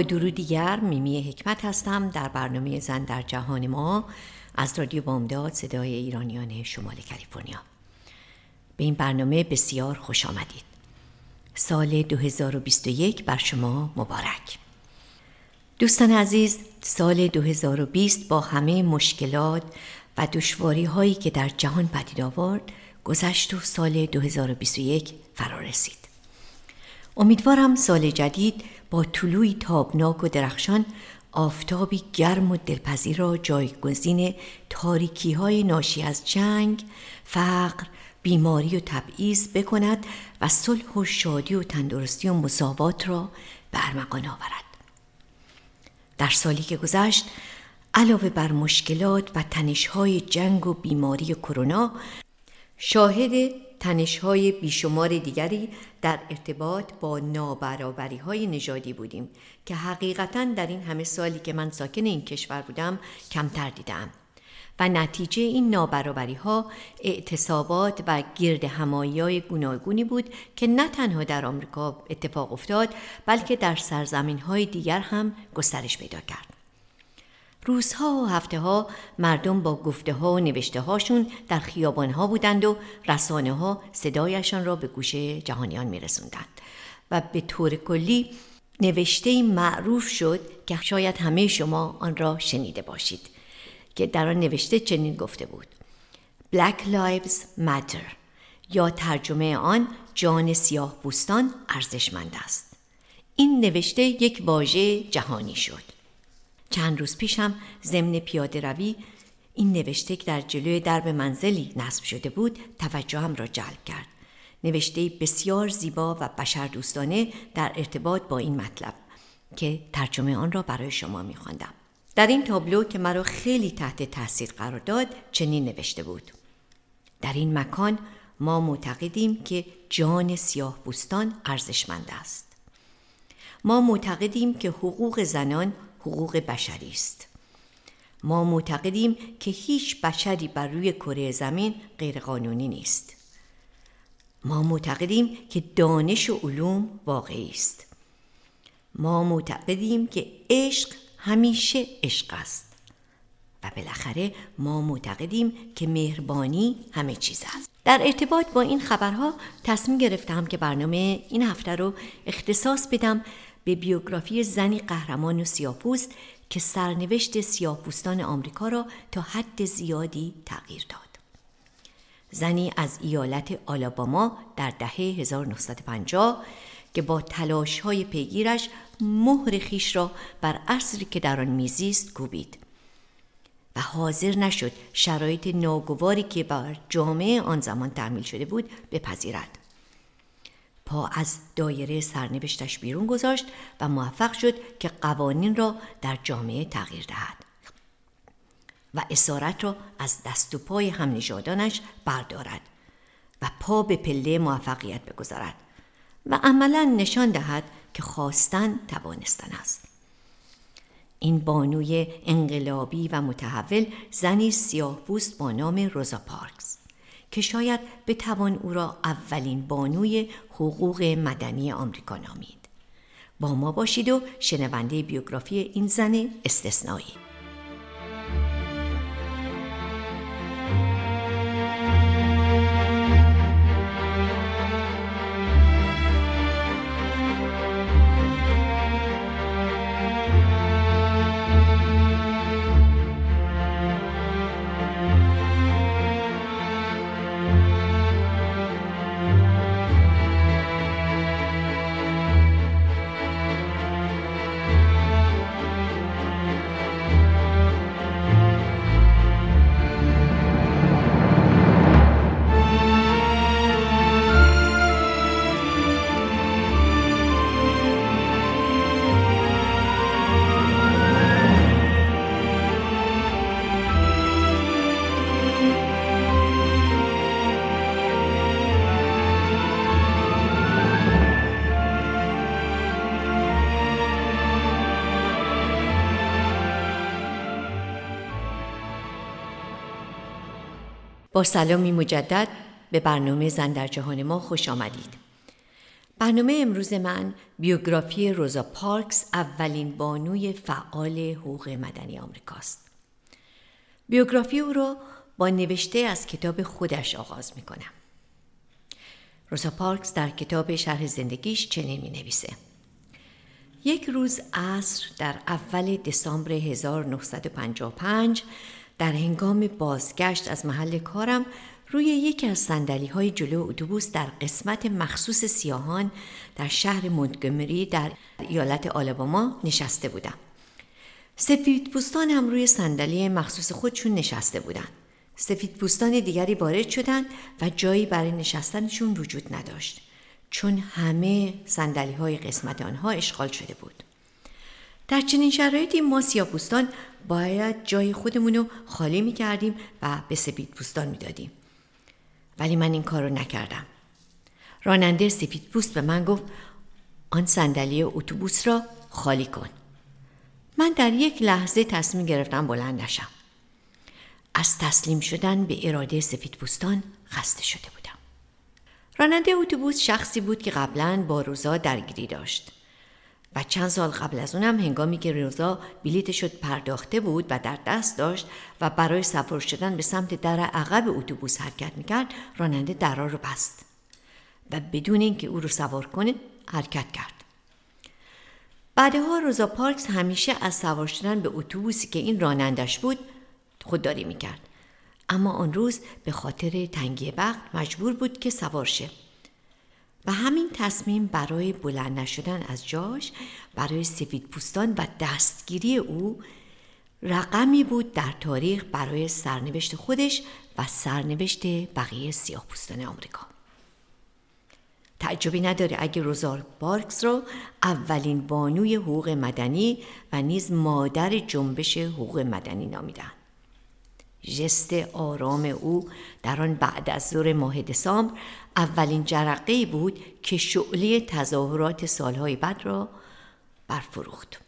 با درود دیگر میمی حکمت هستم در برنامه زن در جهان ما از رادیو بامداد صدای ایرانیان شمال کالیفرنیا. به این برنامه بسیار خوش آمدید. سال 2021 بر شما مبارک. دوستان عزیز سال 2020 با همه مشکلات و دشواری هایی که در جهان پدید آورد گذشت و سال 2021 فرا رسید امیدوارم سال جدید با طلوعی تابناک و درخشان آفتابی گرم و دلپذیر را جایگزین تاریکی های ناشی از جنگ، فقر، بیماری و تبعیض بکند و صلح و شادی و تندرستی و مساوات را به ارمغان آورد. در سالی که گذشت علاوه بر مشکلات و تنشهای جنگ و بیماری کرونا شاهد تنشهای بیشمار دیگری در ارتباط با نابرابری های نژادی بودیم که حقیقتا در این همه سالی که من ساکن این کشور بودم کمتر دیدم و نتیجه این نابرابری ها اعتصابات و گرد همایی های گوناگونی بود که نه تنها در آمریکا اتفاق افتاد بلکه در سرزمین های دیگر هم گسترش پیدا کرد. روزها و هفته ها مردم با گفته ها و نوشته هاشون در خیابان ها بودند و رسانه ها صدایشان را به گوش جهانیان می رسوندند و به طور کلی نوشته معروف شد که شاید همه شما آن را شنیده باشید که در آن نوشته چنین گفته بود. Black Lives Matter یا ترجمه آن جان سیاه بوستان ارزشمند است این نوشته یک واژه جهانی شد. چند روز پیشم ضمن پیاده روی این نوشته که در جلوی درب منزلی نصب شده بود توجهم را جلب کرد. نوشته بسیار زیبا و بشر دوستانه در ارتباط با این مطلب که ترجمه آن را برای شما میخواندم. در این تابلو که مرا خیلی تحت تاثیر قرار داد چنین نوشته بود. در این مکان ما معتقدیم که جان سیاه بوستان ارزشمند است. ما معتقدیم که حقوق زنان حقوق بشری است. ما معتقدیم که هیچ بشری بر روی کره زمین غیرقانونی نیست. ما معتقدیم که دانش و علوم واقعی است. ما معتقدیم که عشق همیشه عشق است. و بالاخره ما معتقدیم که مهربانی همه چیز است. در ارتباط با این خبرها تصمیم گرفتم که برنامه این هفته رو اختصاص بدم به بیوگرافی زنی قهرمان و سیاپوست که سرنوشت سیاپوستان آمریکا را تا حد زیادی تغییر داد. زنی از ایالت آلاباما در دهه 1950 که با تلاش های پیگیرش مهر خیش را بر عصری که در آن میزیست کوبید و حاضر نشد شرایط ناگواری که بر جامعه آن زمان تعمیل شده بود بپذیرد. پا از دایره سرنوشتش بیرون گذاشت و موفق شد که قوانین را در جامعه تغییر دهد و اسارت را از دست و پای هم نژادانش بردارد و پا به پله موفقیت بگذارد و عملا نشان دهد که خواستن توانستن است. این بانوی انقلابی و متحول زنی سیاه با نام روزا پارکس که شاید بتوان او را اولین بانوی حقوق مدنی آمریکا نامید. با ما باشید و شنونده بیوگرافی این زن استثنایی. با سلامی مجدد به برنامه زن در جهان ما خوش آمدید. برنامه امروز من بیوگرافی روزا پارکس اولین بانوی فعال حقوق مدنی آمریکاست. بیوگرافی او را با نوشته از کتاب خودش آغاز می کنم. روزا پارکس در کتاب شرح زندگیش چنین می نویسه. یک روز عصر در اول دسامبر 1955 در هنگام بازگشت از محل کارم روی یکی از سندلی های جلو اتوبوس در قسمت مخصوص سیاهان در شهر مونتگومری در ایالت آلاباما نشسته بودم. سفید پوستان هم روی صندلی مخصوص خودشون نشسته بودند. سفید پوستان دیگری وارد شدند و جایی برای نشستنشون وجود نداشت چون همه سندلی های قسمت آنها اشغال شده بود. در چنین شرایطی ما سیاپوستان باید جای خودمون رو خالی می کردیم و به سفید پوستان می دادیم. ولی من این کار رو نکردم. راننده سفید پوست به من گفت آن صندلی اتوبوس را خالی کن. من در یک لحظه تصمیم گرفتم بلند نشم. از تسلیم شدن به اراده سفید پوستان خسته شده بودم. راننده اتوبوس شخصی بود که قبلا با روزا درگیری داشت. و چند سال قبل از اونم هنگامی که روزا بلیت شد پرداخته بود و در دست داشت و برای سوار شدن به سمت در عقب اتوبوس حرکت می‌کرد راننده درا رو بست و بدون اینکه او رو سوار کنه حرکت کرد. بعدها روزا پارکس همیشه از سوار شدن به اتوبوسی که این رانندش بود خودداری می‌کرد. اما آن روز به خاطر تنگی وقت مجبور بود که سوار شه. و همین تصمیم برای بلند نشدن از جاش برای سفید پوستان و دستگیری او رقمی بود در تاریخ برای سرنوشت خودش و سرنوشت بقیه سیاه پوستان آمریکا. تعجبی نداره اگه روزار بارکس را اولین بانوی حقوق مدنی و نیز مادر جنبش حقوق مدنی نامیدن. ژست آرام او در آن بعد از ظهر ماه دسامبر اولین جرقه بود که شعله تظاهرات سالهای بعد را برفروخت.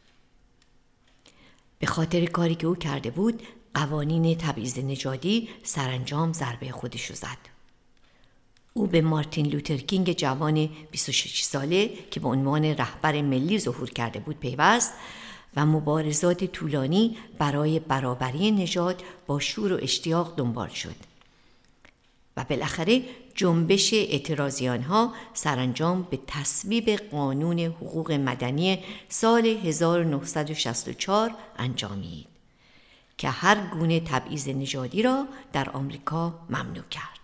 به خاطر کاری که او کرده بود قوانین تبعیض نژادی سرانجام ضربه خودش رو زد. او به مارتین لوترکینگ جوان 26 ساله که به عنوان رهبر ملی ظهور کرده بود پیوست و مبارزات طولانی برای برابری نژاد با شور و اشتیاق دنبال شد و بالاخره جنبش اعتراضیان ها سرانجام به تصویب قانون حقوق مدنی سال 1964 انجامید که هر گونه تبعیض نژادی را در آمریکا ممنوع کرد.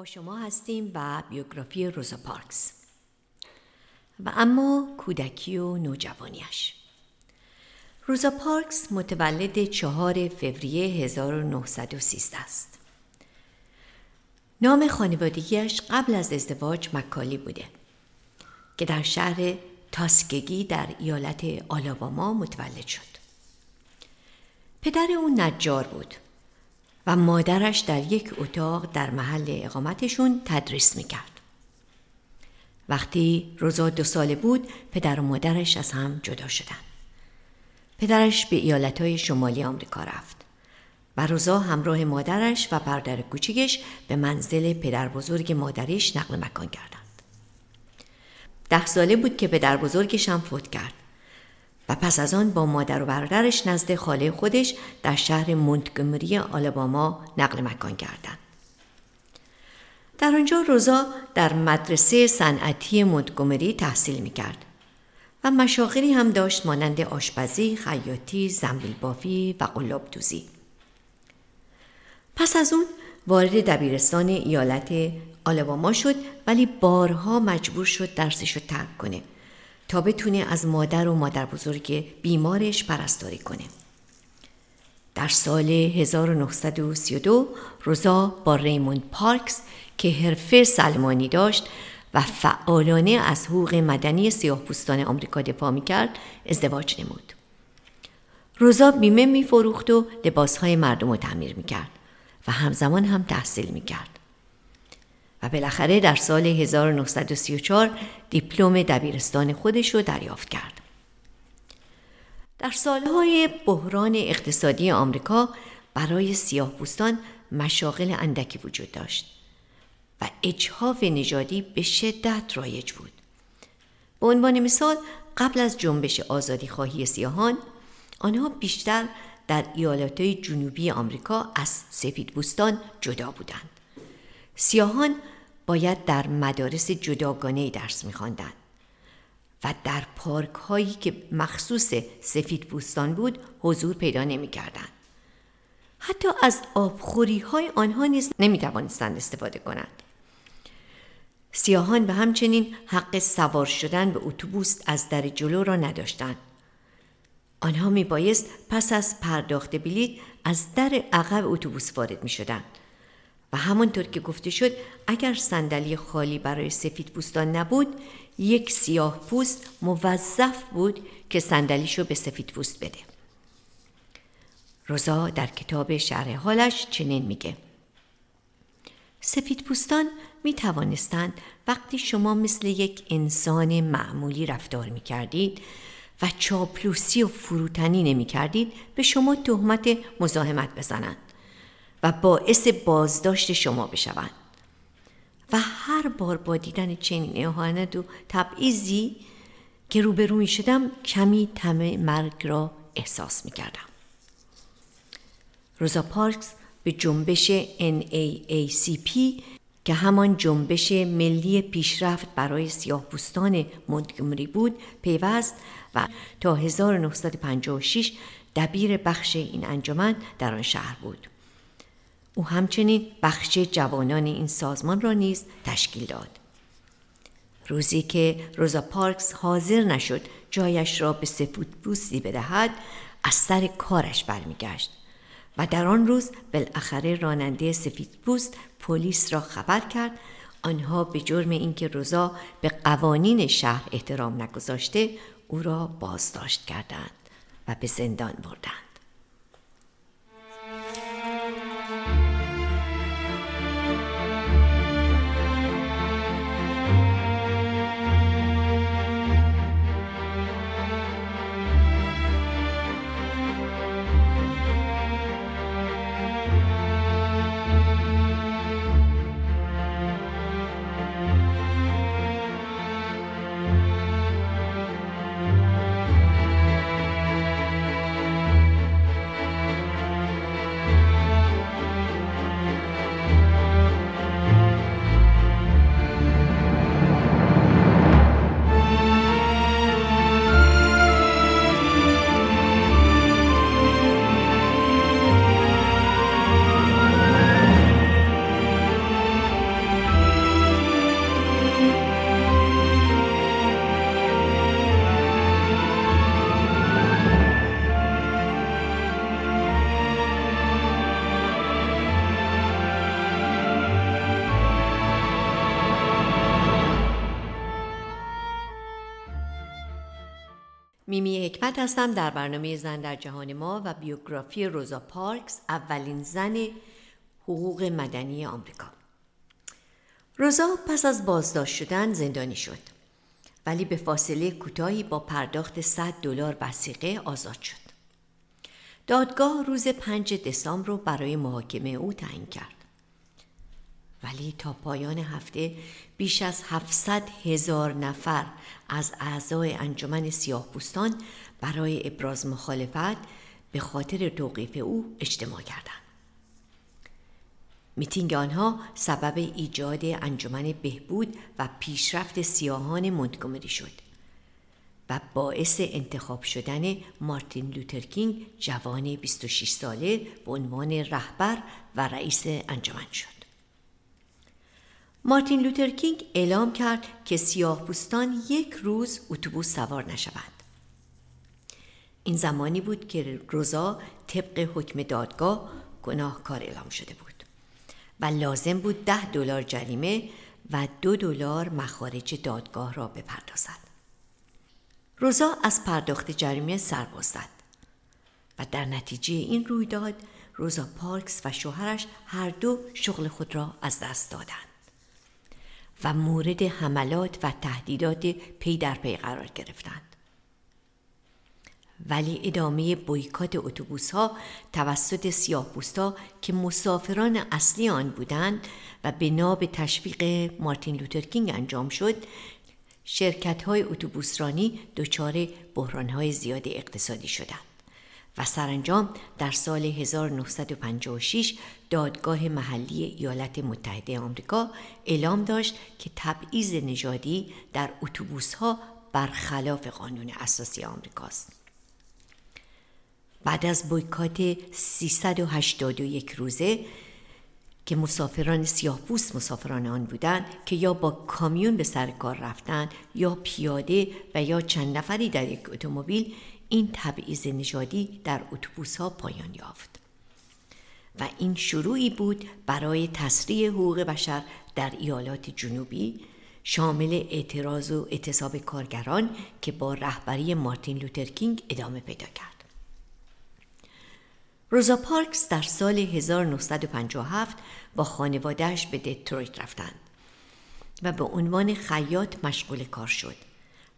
با شما هستیم و بیوگرافی روزا پارکس. و اما کودکی و نوجوانیش روزا پارکس متولد چهار فوریه 1913 است. نام خانوادگیش قبل از ازدواج مکالی بوده که در شهر تاسکگی در ایالت آلاباما متولد شد. پدر او نجار بود. و مادرش در یک اتاق در محل اقامتشون تدریس می‌کرد. وقتی روزا دو ساله بود پدر و مادرش از هم جدا شدند. پدرش به ایالتهای شمالی آمریکا رفت و روزا همراه مادرش و برادر کوچیکش به منزل پدر بزرگ مادریش نقل مکان کردند. ده ساله بود که پدر بزرگش هم فوت کرد و پس از آن با مادر و برادرش نزد خاله خودش در شهر مونتگومری آلاباما نقل مکان کردند. در آنجا روزا در مدرسه صنعتی مونتگومری تحصیل می کرد و مشاغلی هم داشت مانند آشپزی، خیاطی، زنبیل بافی و قلاب دوزی. پس از اون وارد دبیرستان ایالت آلاباما شد ولی بارها مجبور شد درسش رو ترک کنه تا بتونه از مادر و مادر بزرگ بیمارش پرستاری کنه. در سال 1932 روزا با ریموند پارکس که حرفه سلمانی داشت و فعالانه از حقوق مدنی سیاهپوستان آمریکا دفاع می‌کرد ازدواج نمود. روزا بیمه میفروخت و لباسهای مردم رو تعمیر می‌کرد و همزمان هم تحصیل می‌کرد. و بالاخره در سال 1934 دیپلم دبیرستان خودش رو دریافت کرد. در سالهای بحران اقتصادی آمریکا برای سیاه بوستان مشاغل اندکی وجود داشت و اجهاف نژادی به شدت رایج بود. به عنوان مثال قبل از جنبش آزادی خواهی سیاهان آنها بیشتر در ایالات جنوبی آمریکا از سفید بوستان جدا بودند. سیاهان باید در مدارس جداگانه درس میخواندند و در پارک هایی که مخصوص سفید بوستان بود حضور پیدا نمی‌کردند. حتی از آبخوری های آنها نیز نمی توانستند استفاده کنند. سیاهان به همچنین حق سوار شدن به اتوبوس از در جلو را نداشتند. آنها می بایست پس از پرداخت بلیط از در عقب اتوبوس وارد می شدند. و همانطور که گفته شد اگر صندلی خالی برای سفید پوستان نبود یک سیاه پوست موظف بود که صندلیشو به سفید پوست بده روزا در کتاب شرح حالش چنین میگه سفید پوستان می توانستند وقتی شما مثل یک انسان معمولی رفتار می کردید و چاپلوسی و فروتنی نمی کردید به شما تهمت مزاحمت بزنند. و باعث بازداشت شما بشوند و هر بار با دیدن چنین اهانت و تبعیضی که روبرو می شدم کمی تم مرگ را احساس می کردم. روزا پارکس به جنبش NAACP که همان جنبش ملی پیشرفت برای سیاه بوستان مونتگومری بود پیوست و تا 1956 دبیر بخش این انجمن در آن شهر بود. او همچنین بخش جوانان این سازمان را نیز تشکیل داد. روزی که روزا پارکس حاضر نشد جایش را به سفود بوستی بدهد از سر کارش برمیگشت و در آن روز بالاخره راننده سفید پوست پلیس را خبر کرد آنها به جرم اینکه روزا به قوانین شهر احترام نگذاشته او را بازداشت کردند و به زندان بردند میمی حکمت هستم. در برنامه زن در جهان ما و بیوگرافی روزا پارکس اولین زن حقوق مدنی آمریکا. روزا پس از بازداشت شدن زندانی شد ولی به فاصله کوتاهی با پرداخت 100 دلار وسیقه آزاد شد. دادگاه روز 5 دسامبر رو برای محاکمه او تعیین کرد. ولی تا پایان هفته بیش از 700 هزار نفر از اعضای انجمن سیاه برای ابراز مخالفت به خاطر توقیف او اجتماع کردند. میتینگ آنها سبب ایجاد انجمن بهبود و پیشرفت سیاهان مونتگومری شد و باعث انتخاب شدن مارتین لوترکینگ جوان 26 ساله به عنوان رهبر و رئیس انجمن شد. مارتین لوترکینگ اعلام کرد که سیاه پوستان یک روز اتوبوس سوار نشوند. این زمانی بود که روزا طبق حکم دادگاه گناهکار اعلام شده بود و لازم بود ده دلار جریمه و دو دلار مخارج دادگاه را بپردازد. روزا از پرداخت جریمه سرباز زد و در نتیجه این رویداد روزا پارکس و شوهرش هر دو شغل خود را از دست دادند. و مورد حملات و تهدیدات پی در پی قرار گرفتند. ولی ادامه بایکوت اتوبوس ها توسط سیاهپوستا که مسافران اصلی آن بودند و بنا به تشویق مارتین لوترکینگ انجام شد شرکت های اتوبوسرانی دچار بحران های زیاد اقتصادی شدند و سرانجام در سال 1956 دادگاه محلی ایالات متحده آمریکا اعلام داشت که تبعیض نژادی در اتوبوس ها برخلاف قانون اساسی آمریکاست. بعد از بویکات 381 روزه که مسافران سیاه پوست مسافران آن بودند که یا با کامیون به سر کار رفتند یا پیاده و یا چند نفری در یک اتومبیل این تبعیض نژادی در اتوبوس ها پایان یافت و این شروعی بود برای تسریع حقوق بشر در ایالات جنوبی شامل اعتراض و اعتصاب کارگران که با رهبری مارتین لوترکینگ ادامه پیدا کرد. روزا پارکس در سال 1957 با خانوادهش به دترویت رفتند و به عنوان خیاط مشغول کار شد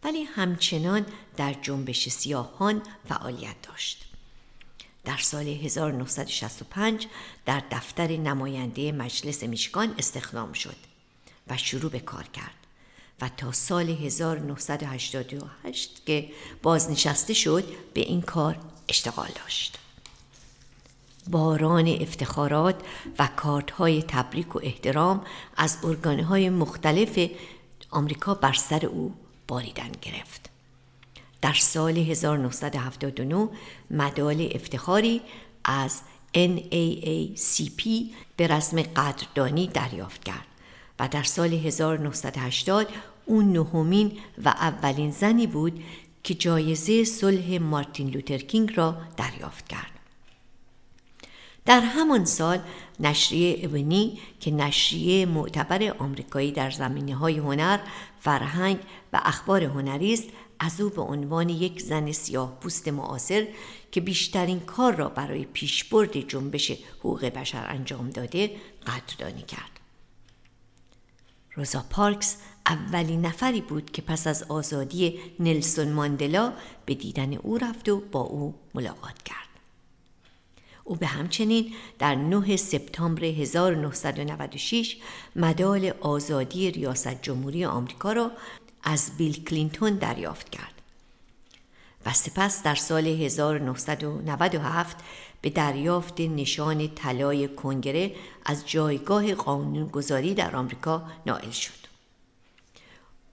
ولی همچنان در جنبش سیاهان فعالیت داشت. در سال 1965 در دفتر نماینده مجلس میشگان استخدام شد و شروع به کار کرد و تا سال 1988 که بازنشسته شد به این کار اشتغال داشت. باران افتخارات و کارت های تبریک و احترام از ارگانهای مختلف آمریکا بر سر او باریدن گرفت. در سال 1979 مدال افتخاری از NAACP به رسم قدردانی دریافت کرد و در سال 1980 اون نهمین و اولین زنی بود که جایزه صلح مارتین لوترکینگ را دریافت کرد. در همان سال نشریه ابنی که نشریه معتبر آمریکایی در زمینه های هنر، فرهنگ و اخبار هنری است از او به عنوان یک زن سیاه پوست معاصر که بیشترین کار را برای پیشبرد جنبش حقوق بشر انجام داده قدردانی کرد. روزا پارکس اولین نفری بود که پس از آزادی نلسون ماندلا به دیدن او رفت و با او ملاقات کرد. او به همچنین در 9 سپتامبر 1996 مدال آزادی ریاست جمهوری آمریکا را از بیل کلینتون دریافت کرد و سپس در سال 1997 به دریافت نشان طلای کنگره از جایگاه قانونگذاری در آمریکا نائل شد.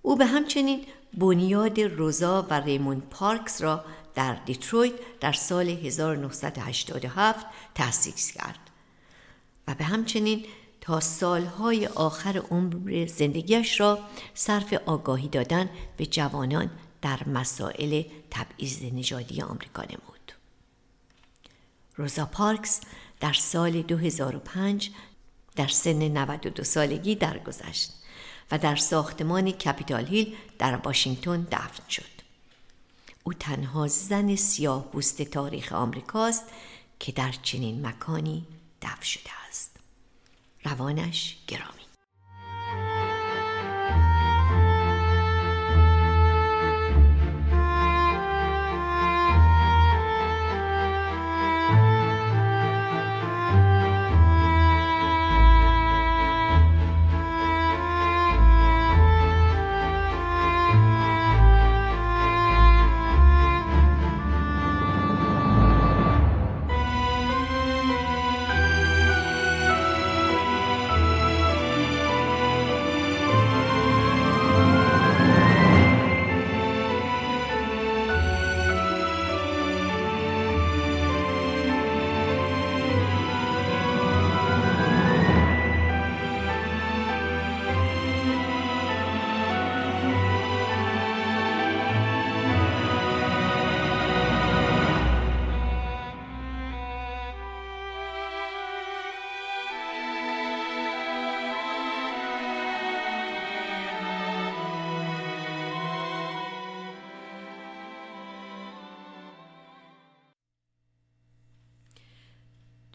او به همچنین بنیاد روزا و ریمون پارکس را در دیترویت در سال 1987 تأسیس کرد و به همچنین تا سالهای آخر عمر زندگیش را صرف آگاهی دادن به جوانان در مسائل تبعیض نژادی آمریکا نمود. روزا پارکس در سال 2005 در سن 92 سالگی درگذشت و در ساختمان کپیتال هیل در واشنگتن دفن شد. او تنها زن سیاه بوست تاریخ آمریکاست که در چنین مکانی دفن شده است. روانش گرامی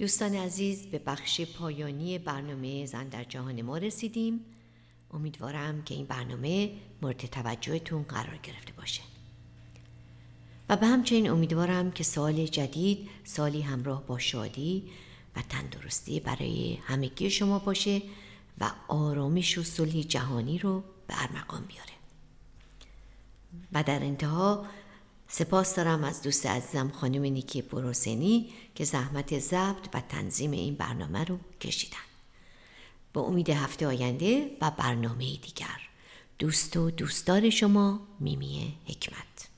دوستان عزیز به بخش پایانی برنامه زن در جهان ما رسیدیم. امیدوارم که این برنامه مورد توجهتون قرار گرفته باشه. و به همچنین امیدوارم که سال جدید سالی همراه با شادی و تندرستی برای همگی شما باشه و آرامش و صلح جهانی رو به ارمغان بیاره. و در انتها سپاس دارم از دوست عزیزم خانم نیکی پروسنی که زحمت ضبط و تنظیم این برنامه رو کشیدن. با امید هفته آینده و برنامه دیگر. دوست و دوستدار شما میمی حکمت.